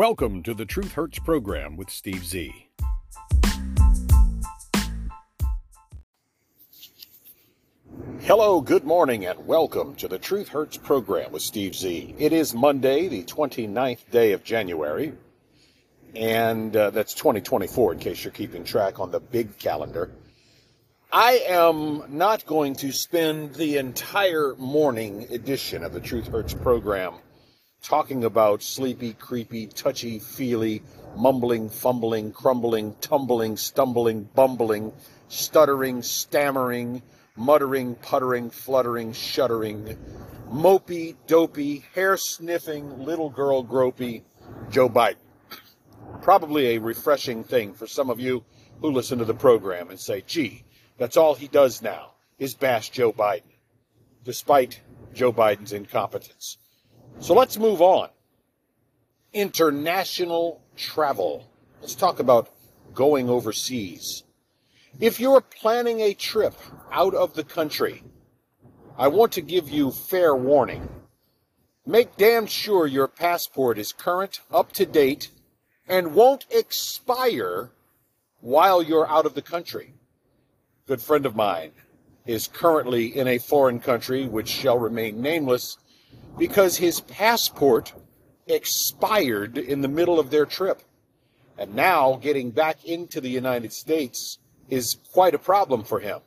Welcome to the Truth Hurts program with Steve Z. Hello, good morning, and welcome to the Truth Hurts program with Steve Z. It is Monday, the 29th day of January, and uh, that's 2024 in case you're keeping track on the big calendar. I am not going to spend the entire morning edition of the Truth Hurts program talking about sleepy, creepy, touchy, feely, mumbling, fumbling, crumbling, tumbling, stumbling, bumbling, stuttering, stammering, muttering, puttering, fluttering, shuddering, mopey, dopey, hair sniffing, little girl gropey Joe Biden. Probably a refreshing thing for some of you who listen to the program and say, gee, that's all he does now is bash Joe Biden, despite Joe Biden's incompetence. So let's move on. International travel. Let's talk about going overseas. If you're planning a trip out of the country, I want to give you fair warning. Make damn sure your passport is current, up to date, and won't expire while you're out of the country. A good friend of mine is currently in a foreign country which shall remain nameless because his passport expired in the middle of their trip. And now getting back into the United States is quite a problem for him.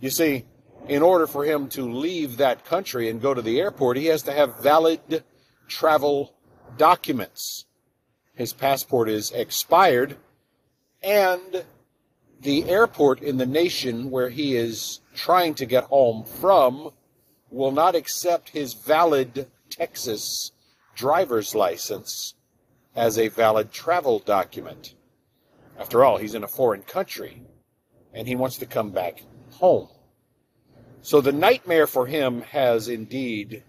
You see, in order for him to leave that country and go to the airport, he has to have valid travel documents. His passport is expired, and the airport in the nation where he is trying to get home from will not accept his valid Texas driver's license as a valid travel document. After all, he's in a foreign country and he wants to come back home. So the nightmare for him has indeed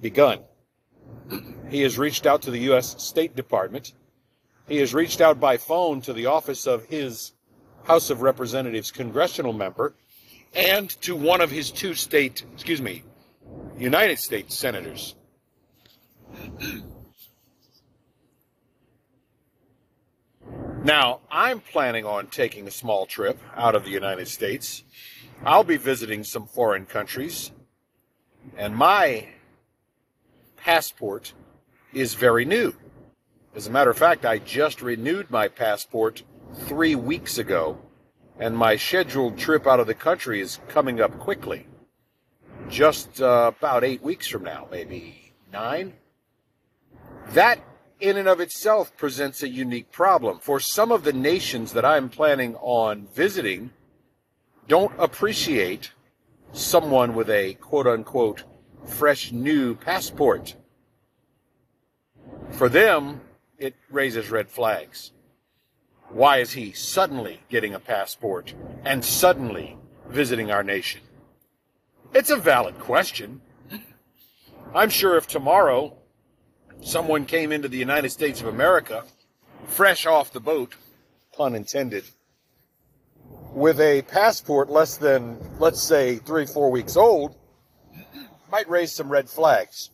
begun. He has reached out to the U.S. State Department. He has reached out by phone to the office of his House of Representatives congressional member and to one of his two state, excuse me, United States senators. Now, I'm planning on taking a small trip out of the United States. I'll be visiting some foreign countries, and my passport is very new. As a matter of fact, I just renewed my passport three weeks ago, and my scheduled trip out of the country is coming up quickly just uh, about eight weeks from now, maybe nine. That, in and of itself, presents a unique problem. For some of the nations that I'm planning on visiting, don't appreciate someone with a quote unquote fresh new passport. For them, it raises red flags. Why is he suddenly getting a passport and suddenly visiting our nation? It's a valid question. I'm sure if tomorrow someone came into the United States of America, fresh off the boat, pun intended, with a passport less than, let's say, three, four weeks old, might raise some red flags.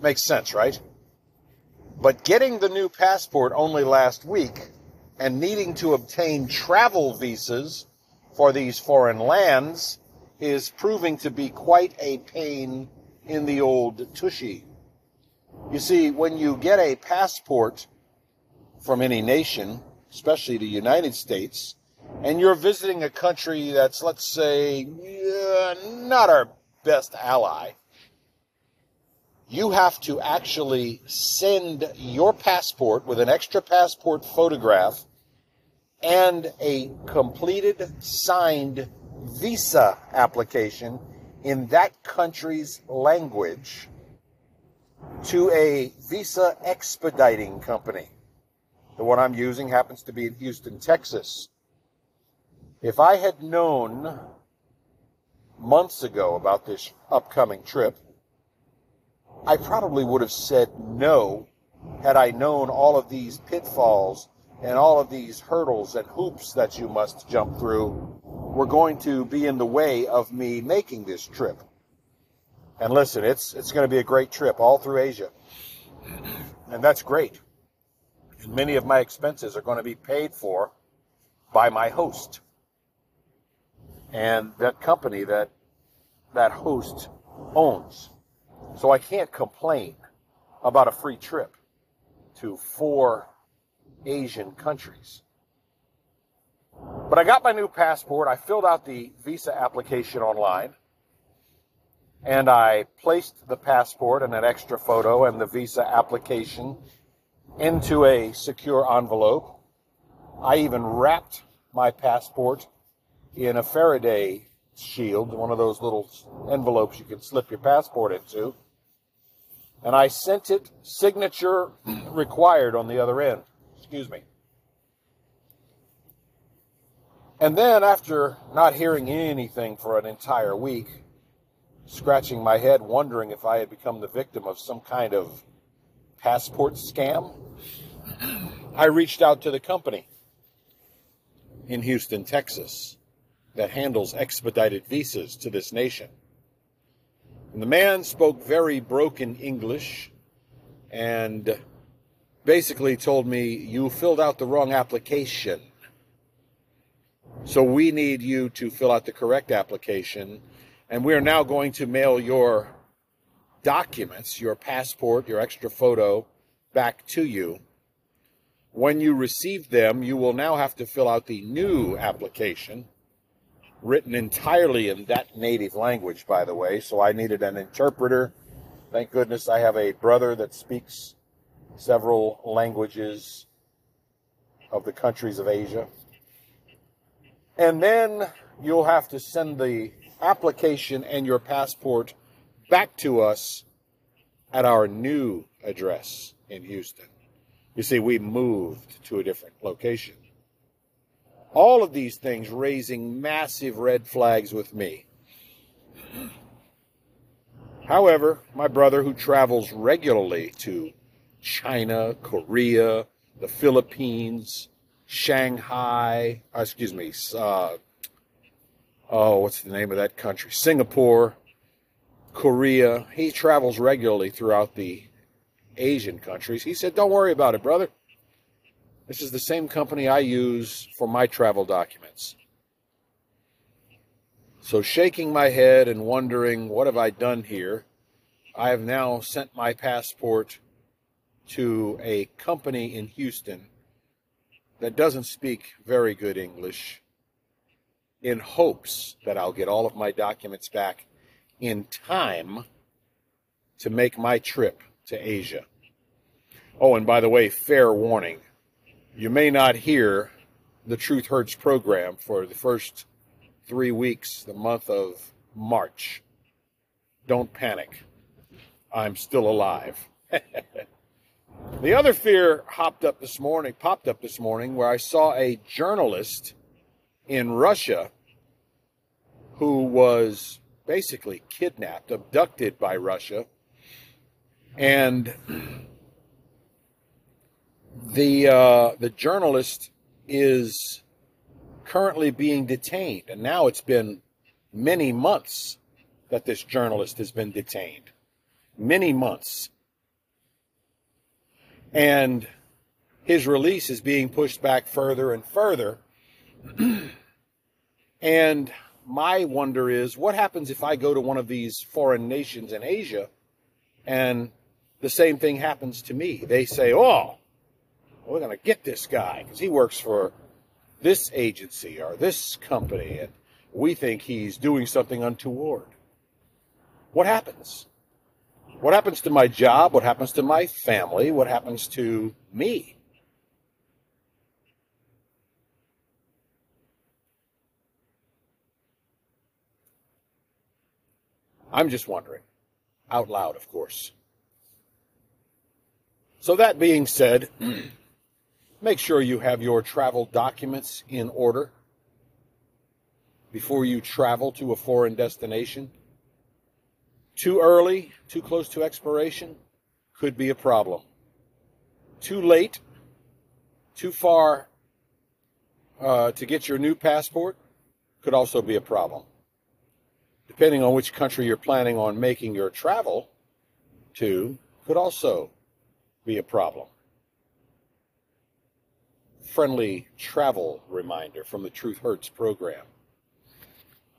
Makes sense, right? But getting the new passport only last week and needing to obtain travel visas for these foreign lands is proving to be quite a pain in the old tushy. You see, when you get a passport from any nation, especially the United States, and you're visiting a country that's, let's say, uh, not our best ally, you have to actually send your passport with an extra passport photograph and a completed signed visa application in that country's language to a visa expediting company. The one I'm using happens to be in Houston, Texas. If I had known months ago about this upcoming trip, I probably would have said no had I known all of these pitfalls and all of these hurdles and hoops that you must jump through were going to be in the way of me making this trip. And listen, it's it's going to be a great trip all through Asia. And that's great. And many of my expenses are going to be paid for by my host. And that company that that host owns. So I can't complain about a free trip to four Asian countries. But I got my new passport. I filled out the visa application online. And I placed the passport and an extra photo and the visa application into a secure envelope. I even wrapped my passport in a Faraday shield, one of those little envelopes you can slip your passport into. And I sent it signature required on the other end. Excuse me. And then, after not hearing anything for an entire week, scratching my head, wondering if I had become the victim of some kind of passport scam, I reached out to the company in Houston, Texas, that handles expedited visas to this nation. And the man spoke very broken English and basically told me, You filled out the wrong application. So we need you to fill out the correct application. And we are now going to mail your documents, your passport, your extra photo, back to you. When you receive them, you will now have to fill out the new application, written entirely in that native language, by the way. So I needed an interpreter. Thank goodness I have a brother that speaks several languages of the countries of Asia. And then you'll have to send the application and your passport back to us at our new address in Houston. You see, we moved to a different location. All of these things raising massive red flags with me. However, my brother, who travels regularly to China, Korea, the Philippines, Shanghai, uh, excuse me, uh, oh, what's the name of that country? Singapore, Korea. He travels regularly throughout the Asian countries. He said, Don't worry about it, brother. This is the same company I use for my travel documents. So, shaking my head and wondering, what have I done here? I have now sent my passport to a company in Houston that doesn't speak very good English in hopes that I'll get all of my documents back in time to make my trip to Asia. Oh, and by the way, fair warning you may not hear the Truth Hurts program for the first three weeks, the month of March. Don't panic. I'm still alive. The other fear hopped up this morning, popped up this morning, where I saw a journalist in Russia who was basically kidnapped, abducted by Russia, and the uh, the journalist is currently being detained, and now it's been many months that this journalist has been detained, many months and his release is being pushed back further and further. and my wonder is what happens if I go to one of these foreign nations in Asia and the same thing happens to me? They say, oh, we're going to get this guy because he works for this agency or this company, and we think he's doing something untoward. What happens? What happens to my job? What happens to my family? What happens to me? I'm just wondering. Out loud, of course. So, that being said, make sure you have your travel documents in order before you travel to a foreign destination. Too early, too close to expiration, could be a problem. Too late, too far uh, to get your new passport, could also be a problem. Depending on which country you're planning on making your travel to, could also be a problem. Friendly travel reminder from the Truth Hurts program.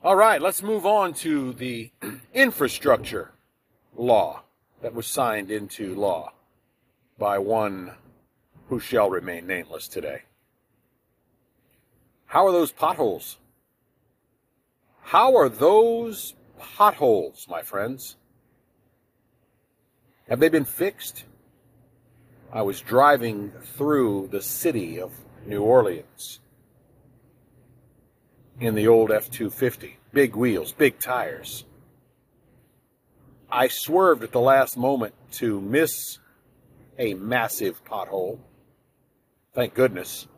All right, let's move on to the infrastructure law that was signed into law by one who shall remain nameless today. How are those potholes? How are those potholes, my friends? Have they been fixed? I was driving through the city of New Orleans in the old F 250. Big wheels, big tires. I swerved at the last moment to miss a massive pothole. Thank goodness.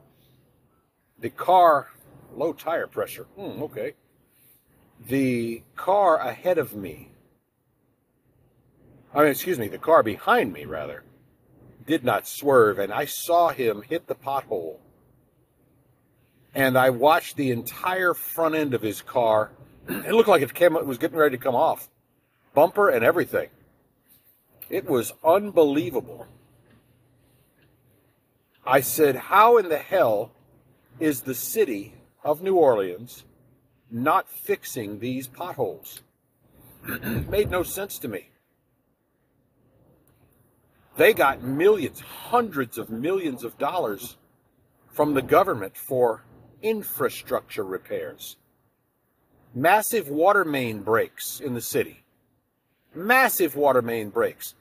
The car, low tire pressure. Hmm, okay. The car ahead of me, I mean, excuse me, the car behind me, rather, did not swerve, and I saw him hit the pothole. And I watched the entire front end of his car. It looked like it came, it was getting ready to come off, bumper and everything. It was unbelievable. I said, How in the hell is the city of New Orleans not fixing these potholes? Made no sense to me. They got millions, hundreds of millions of dollars from the government for infrastructure repairs. Massive water main breaks in the city. Massive water main breaks.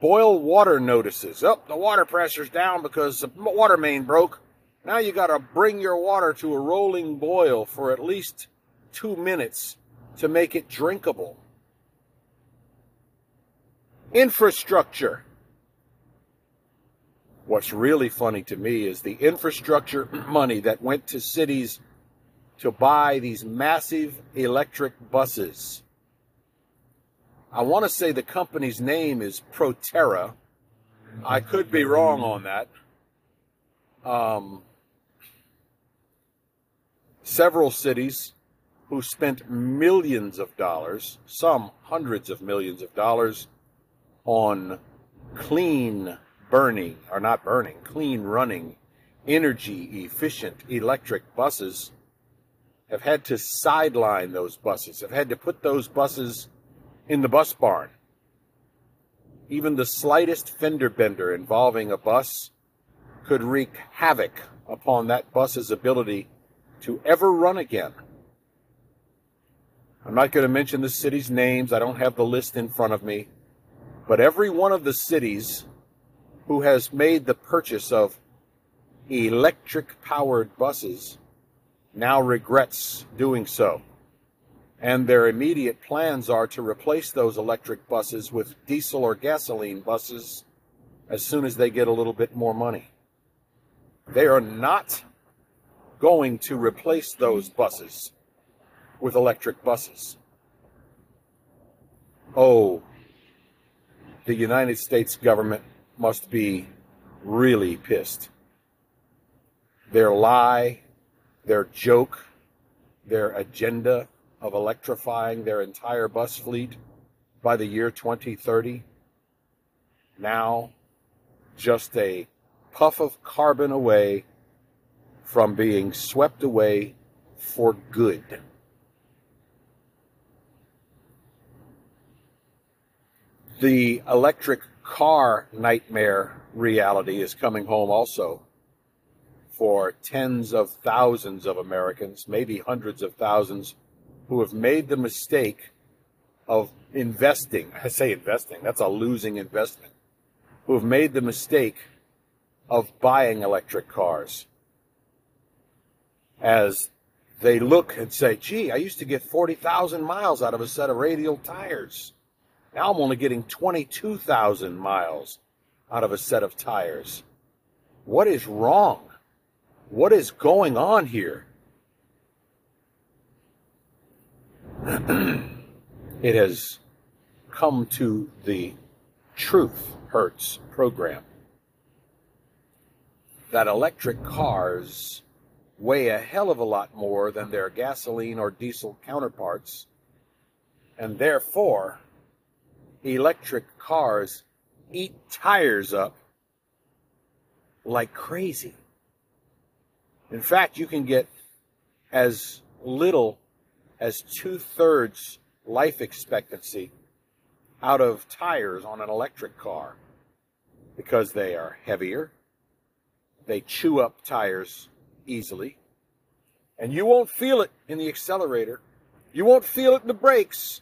Boil water notices. Up, oh, the water pressure's down because the water main broke. Now you got to bring your water to a rolling boil for at least two minutes to make it drinkable. Infrastructure. What's really funny to me is the infrastructure money that went to cities to buy these massive electric buses. I want to say the company's name is Proterra. I could be wrong on that. Um, several cities who spent millions of dollars, some hundreds of millions of dollars, on clean burning, or not burning, clean running, energy efficient electric buses have had to sideline those buses, have had to put those buses in the bus barn. Even the slightest fender bender involving a bus could wreak havoc upon that bus's ability to ever run again. I'm not going to mention the cities' names, I don't have the list in front of me, but every one of the cities who has made the purchase of electric powered buses now regrets doing so. And their immediate plans are to replace those electric buses with diesel or gasoline buses as soon as they get a little bit more money. They are not going to replace those buses with electric buses. Oh, the United States government must be really pissed. Their lie, their joke, their agenda of electrifying their entire bus fleet by the year 2030, now just a puff of carbon away from being swept away for good. The electric car nightmare reality is coming home also for tens of thousands of Americans, maybe hundreds of thousands, who have made the mistake of investing. I say investing, that's a losing investment. Who have made the mistake of buying electric cars. As they look and say, gee, I used to get 40,000 miles out of a set of radial tires. Now I'm only getting 22,000 miles out of a set of tires. What is wrong? What is going on here? it has come to the Truth Hurts program that electric cars weigh a hell of a lot more than their gasoline or diesel counterparts, and therefore electric cars eat tires up like crazy. In fact, you can get as little as two thirds life expectancy out of tires on an electric car because they are heavier, they chew up tires easily, and you won't feel it in the accelerator. You won't feel it in the brakes.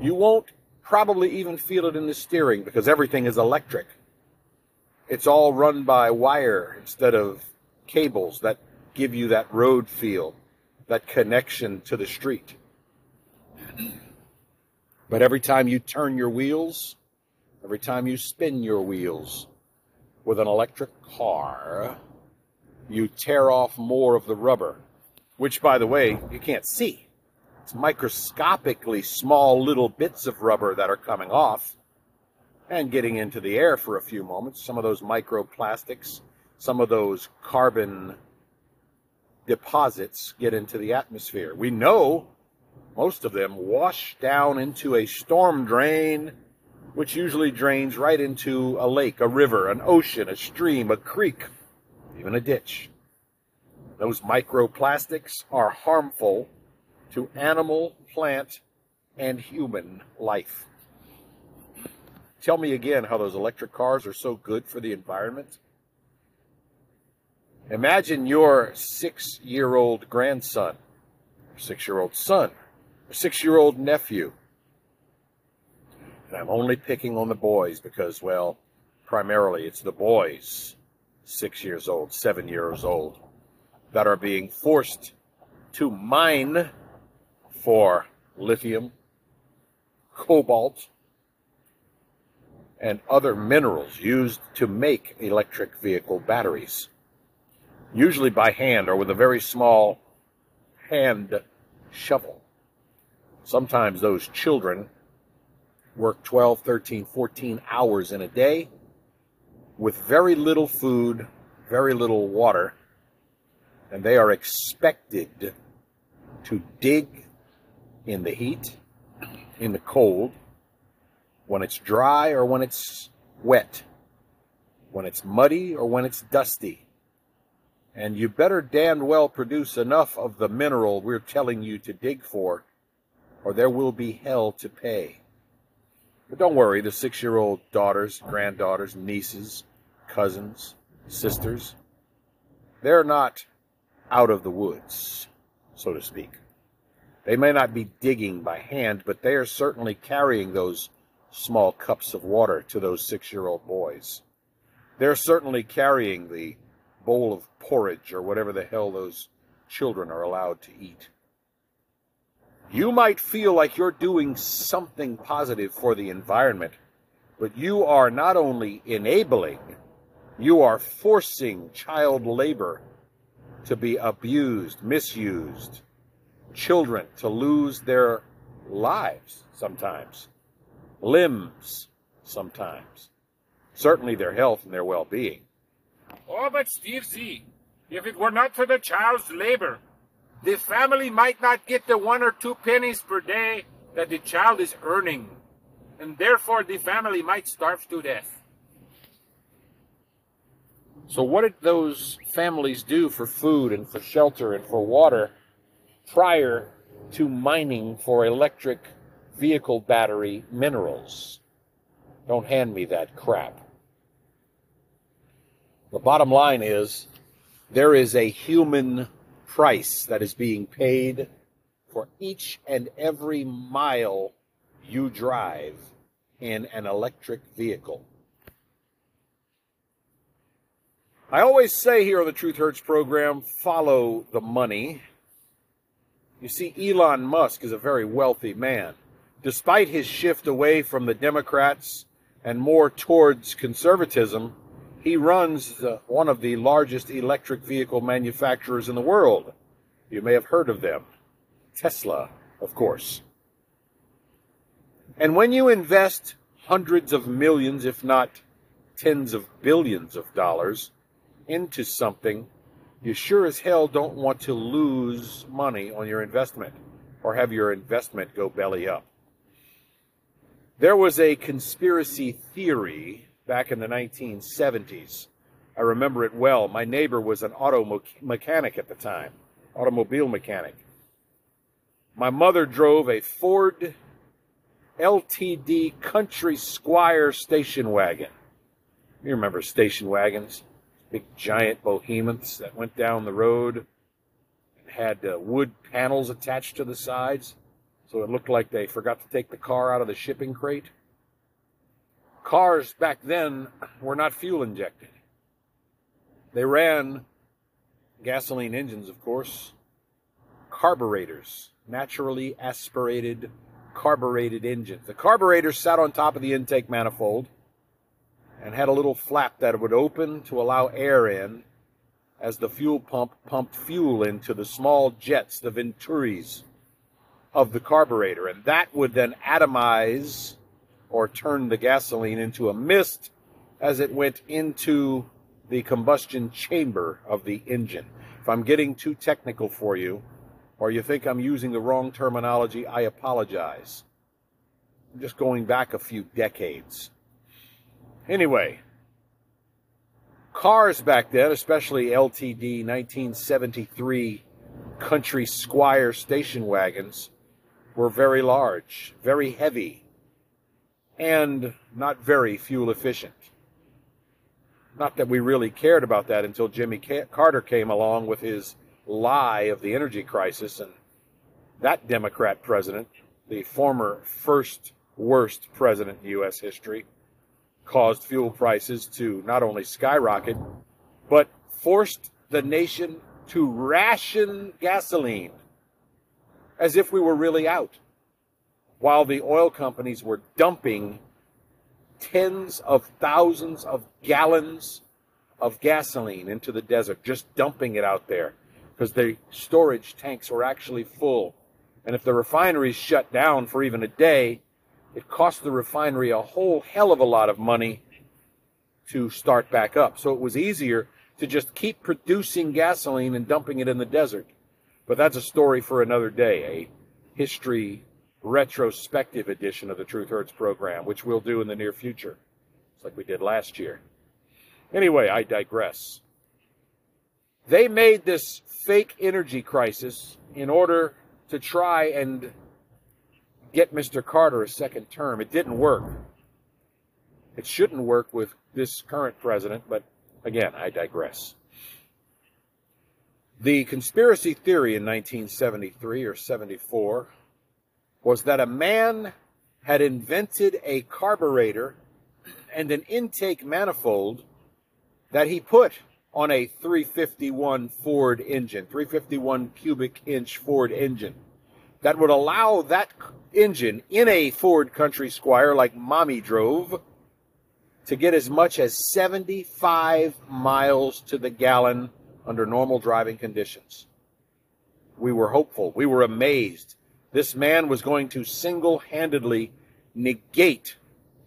You won't probably even feel it in the steering because everything is electric. It's all run by wire instead of cables that give you that road feel, that connection to the street. But every time you turn your wheels, every time you spin your wheels with an electric car, you tear off more of the rubber, which, by the way, you can't see. Microscopically small little bits of rubber that are coming off and getting into the air for a few moments. Some of those microplastics, some of those carbon deposits get into the atmosphere. We know most of them wash down into a storm drain, which usually drains right into a lake, a river, an ocean, a stream, a creek, even a ditch. Those microplastics are harmful to animal, plant, and human life. Tell me again how those electric cars are so good for the environment. Imagine your six year old grandson, six year old son, six year old nephew. And I'm only picking on the boys because, well, primarily it's the boys, six years old, seven years old, that are being forced to mine for lithium, cobalt, and other minerals used to make electric vehicle batteries, usually by hand or with a very small hand shovel. Sometimes those children work 12, 13, 14 hours in a day with very little food, very little water, and they are expected to dig in the heat, in the cold, when it's dry or when it's wet, when it's muddy or when it's dusty. And you better damn well produce enough of the mineral we're telling you to dig for, or there will be hell to pay. But don't worry, the six year old daughters, granddaughters, nieces, cousins, sisters, they're not out of the woods, so to speak. They may not be digging by hand, but they are certainly carrying those small cups of water to those six year old boys. They're certainly carrying the bowl of porridge or whatever the hell those children are allowed to eat. You might feel like you're doing something positive for the environment, but you are not only enabling, you are forcing child labor to be abused, misused, children to lose their lives sometimes limbs sometimes, certainly their health and their well being. Oh, but Steve Z, if it were not for the child's labor, the family might not get the one or two pennies per day that the child is earning, and therefore the family might starve to death. So, what did those families do for food and for shelter and for water prior to mining for electric vehicle battery minerals. Don't hand me that crap. The bottom line is there is a human price that is being paid for each and every mile you drive in an electric vehicle. I always say here on the Truth Hurts program follow the money. You see, Elon Musk is a very wealthy man despite his shift away from the Democrats and more towards conservatism, he runs one of the largest electric vehicle manufacturers in the world. You may have heard of them Tesla, of course. And when you invest hundreds of millions, if not tens of billions of dollars into something, you sure as hell don't want to lose money on your investment or have your investment go belly up. There was a conspiracy theory back in the 1970s I remember it well. My neighbor was an auto mechanic at the time, automobile mechanic. My mother drove a Ford LTD Country Squire station wagon. You remember station wagons? Big giant behemoths that went down the road and had uh, wood panels attached to the sides so it looked like they forgot to take the car out of the shipping crate. Cars back then were not fuel injected. They ran gasoline engines, of course, carburetors, naturally aspirated carbureted engines. The carburetor sat on top of the intake manifold and had a little flap that would open to allow air in as the fuel pump pumped fuel into the small jets, the venturis of the carburetor. And that would then atomize or turn the gasoline into a mist as it went into the combustion chamber of the engine. If I'm getting too technical for you, or you think I'm using the wrong terminology, I apologize. I'm just going back a few decades. Anyway, cars back then, especially LTD 1973 Country Squire station wagons, were very large, very heavy, and not very fuel efficient. Not that we really cared about that until Jimmy Carter came along with his lie of the energy crisis, and that Democrat president, the former first worst president in U.S. history, caused fuel prices to not only skyrocket, but forced the nation to ration gasoline as if we were really out, while the oil companies were dumping tens of thousands of gallons of gasoline into the desert, just dumping it out there because the storage tanks were actually full. And if the refineries shut down for even a day, it cost the refinery a whole hell of a lot of money to start back up. So it was easier to just keep producing gasoline and dumping it in the desert. But that's a story for another day, a history retrospective edition of the Truth Hurts program, which we'll do in the near future. It's like we did last year. Anyway, I digress. They made this fake energy crisis in order to try and get Mr. Carter a second term. It didn't work. It shouldn't work with this current president, but again, I digress. The conspiracy theory in 1973 or 74 was that a man had invented a carburetor and an intake manifold that he put on a 351 Ford engine, 351 cubic inch Ford engine, that would allow that engine in a Ford Country Squire like mommy drove to get as much as 75 miles to the gallon under normal driving conditions. We were hopeful. We were amazed. This man was going to single handedly negate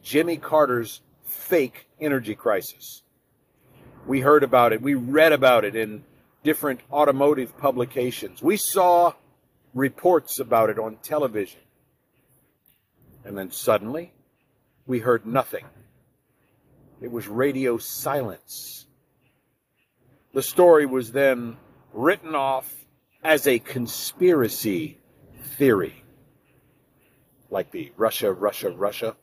Jimmy Carter's fake energy crisis. We heard about it. We read about it in different automotive publications. We saw reports about it on television. And then suddenly, we heard nothing. It was radio silence. The story was then written off as a conspiracy theory. Like the Russia, Russia, Russia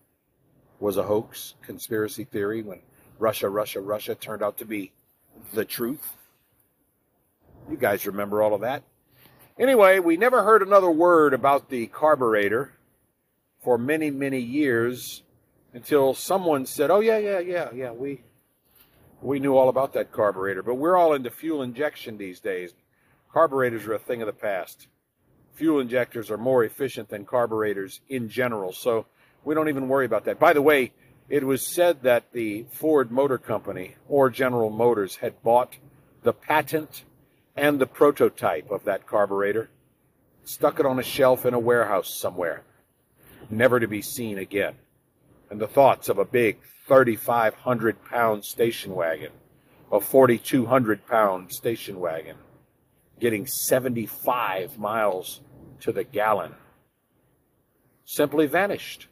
was a hoax conspiracy theory when Russia, Russia, Russia turned out to be the truth. You guys remember all of that. Anyway, we never heard another word about the carburetor for many, many years until someone said, "Oh yeah, yeah, yeah, yeah, we we knew all about that carburetor, but we're all into fuel injection these days. Carburetors are a thing of the past. Fuel injectors are more efficient than carburetors in general, so we don't even worry about that. By the way, it was said that the Ford Motor Company or General Motors had bought the patent and the prototype of that carburetor, stuck it on a shelf in a warehouse somewhere, never to be seen again. And the thoughts of a big 3,500 pound station wagon, a 4,200 pound station wagon, getting 75 miles to the gallon, simply vanished.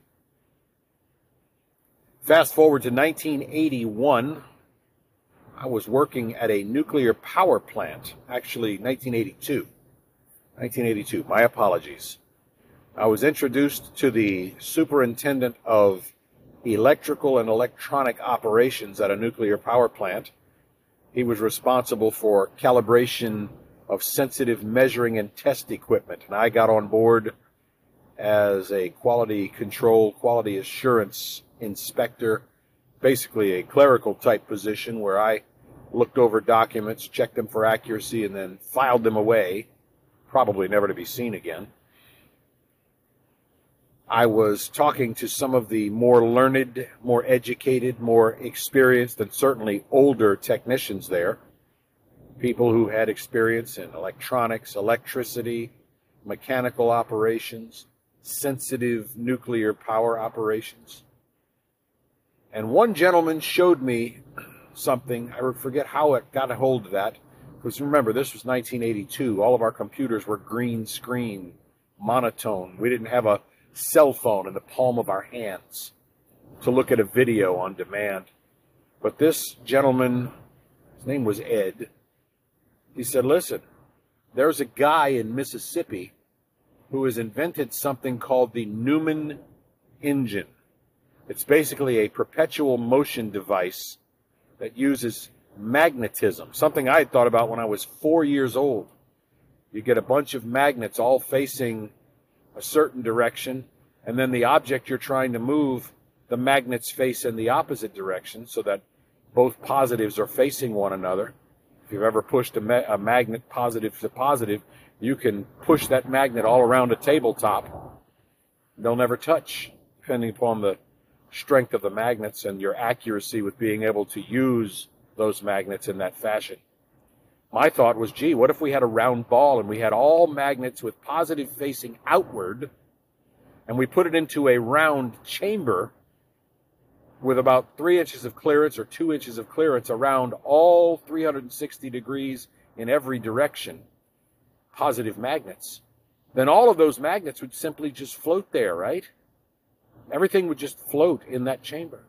Fast forward to 1981, I was working at a nuclear power plant, actually 1982. 1982, my apologies. I was introduced to the superintendent of electrical and electronic operations at a nuclear power plant. He was responsible for calibration of sensitive measuring and test equipment, and I got on board as a quality control, quality assurance inspector, basically a clerical type position where I looked over documents, checked them for accuracy, and then filed them away, probably never to be seen again. I was talking to some of the more learned, more educated, more experienced, and certainly older technicians there. People who had experience in electronics, electricity, mechanical operations, sensitive nuclear power operations. And one gentleman showed me something. I forget how it got a hold of that. Because remember, this was 1982. All of our computers were green screen, monotone. We didn't have a cell phone in the palm of our hands to look at a video on demand. But this gentleman, his name was Ed, he said, Listen, there's a guy in Mississippi who has invented something called the Newman engine. It's basically a perpetual motion device that uses magnetism, something I had thought about when I was four years old. You get a bunch of magnets all facing a certain direction, and then the object you're trying to move, the magnets face in the opposite direction so that both positives are facing one another. If you've ever pushed a, ma- a magnet positive to positive, you can push that magnet all around a tabletop. They'll never touch, depending upon the strength of the magnets and your accuracy with being able to use those magnets in that fashion. My thought was, gee, what if we had a round ball and we had all magnets with positive facing outward and we put it into a round chamber with about three inches of clearance or two inches of clearance around all 360 degrees in every direction, positive magnets, then all of those magnets would simply just float there, right? Everything would just float in that chamber.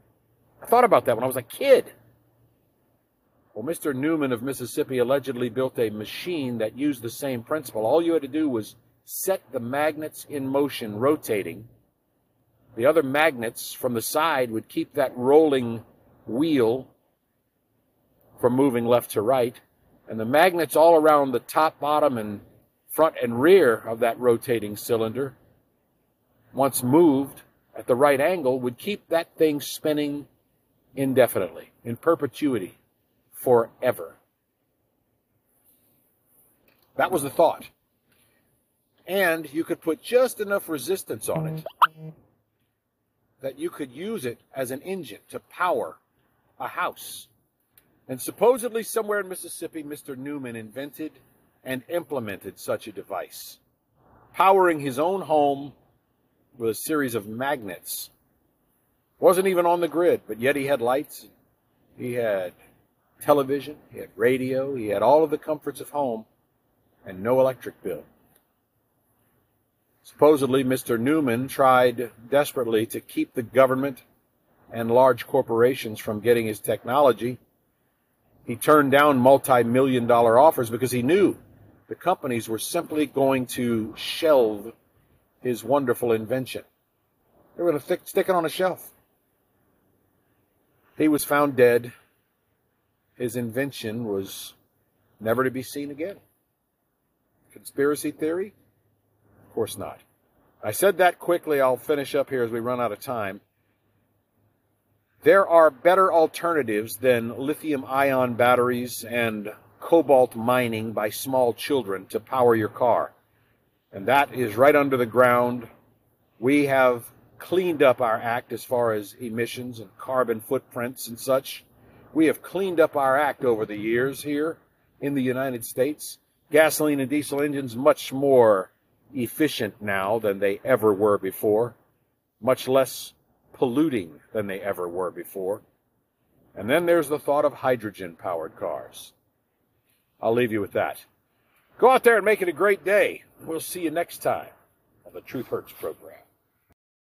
I thought about that when I was a kid. Well, Mr. Newman of Mississippi allegedly built a machine that used the same principle. All you had to do was set the magnets in motion, rotating. The other magnets from the side would keep that rolling wheel from moving left to right. And the magnets all around the top, bottom, and front and rear of that rotating cylinder, once moved, at the right angle would keep that thing spinning indefinitely, in perpetuity, forever. That was the thought. And you could put just enough resistance on it that you could use it as an engine to power a house. And supposedly, somewhere in Mississippi, Mr. Newman invented and implemented such a device, powering his own home with a series of magnets. Wasn't even on the grid, but yet he had lights, he had television, he had radio, he had all of the comforts of home, and no electric bill. Supposedly, Mr. Newman tried desperately to keep the government and large corporations from getting his technology. He turned down multi million dollar offers because he knew the companies were simply going to shelve his wonderful invention. They were going to stick it on a shelf. He was found dead. His invention was never to be seen again. Conspiracy theory? Of course not. I said that quickly. I'll finish up here as we run out of time. There are better alternatives than lithium ion batteries and cobalt mining by small children to power your car and that is right under the ground. We have cleaned up our act as far as emissions and carbon footprints and such. We have cleaned up our act over the years here in the United States. Gasoline and diesel engines much more efficient now than they ever were before, much less polluting than they ever were before. And then there's the thought of hydrogen powered cars. I'll leave you with that. Go out there and make it a great day. We'll see you next time on the Truth Hurts program.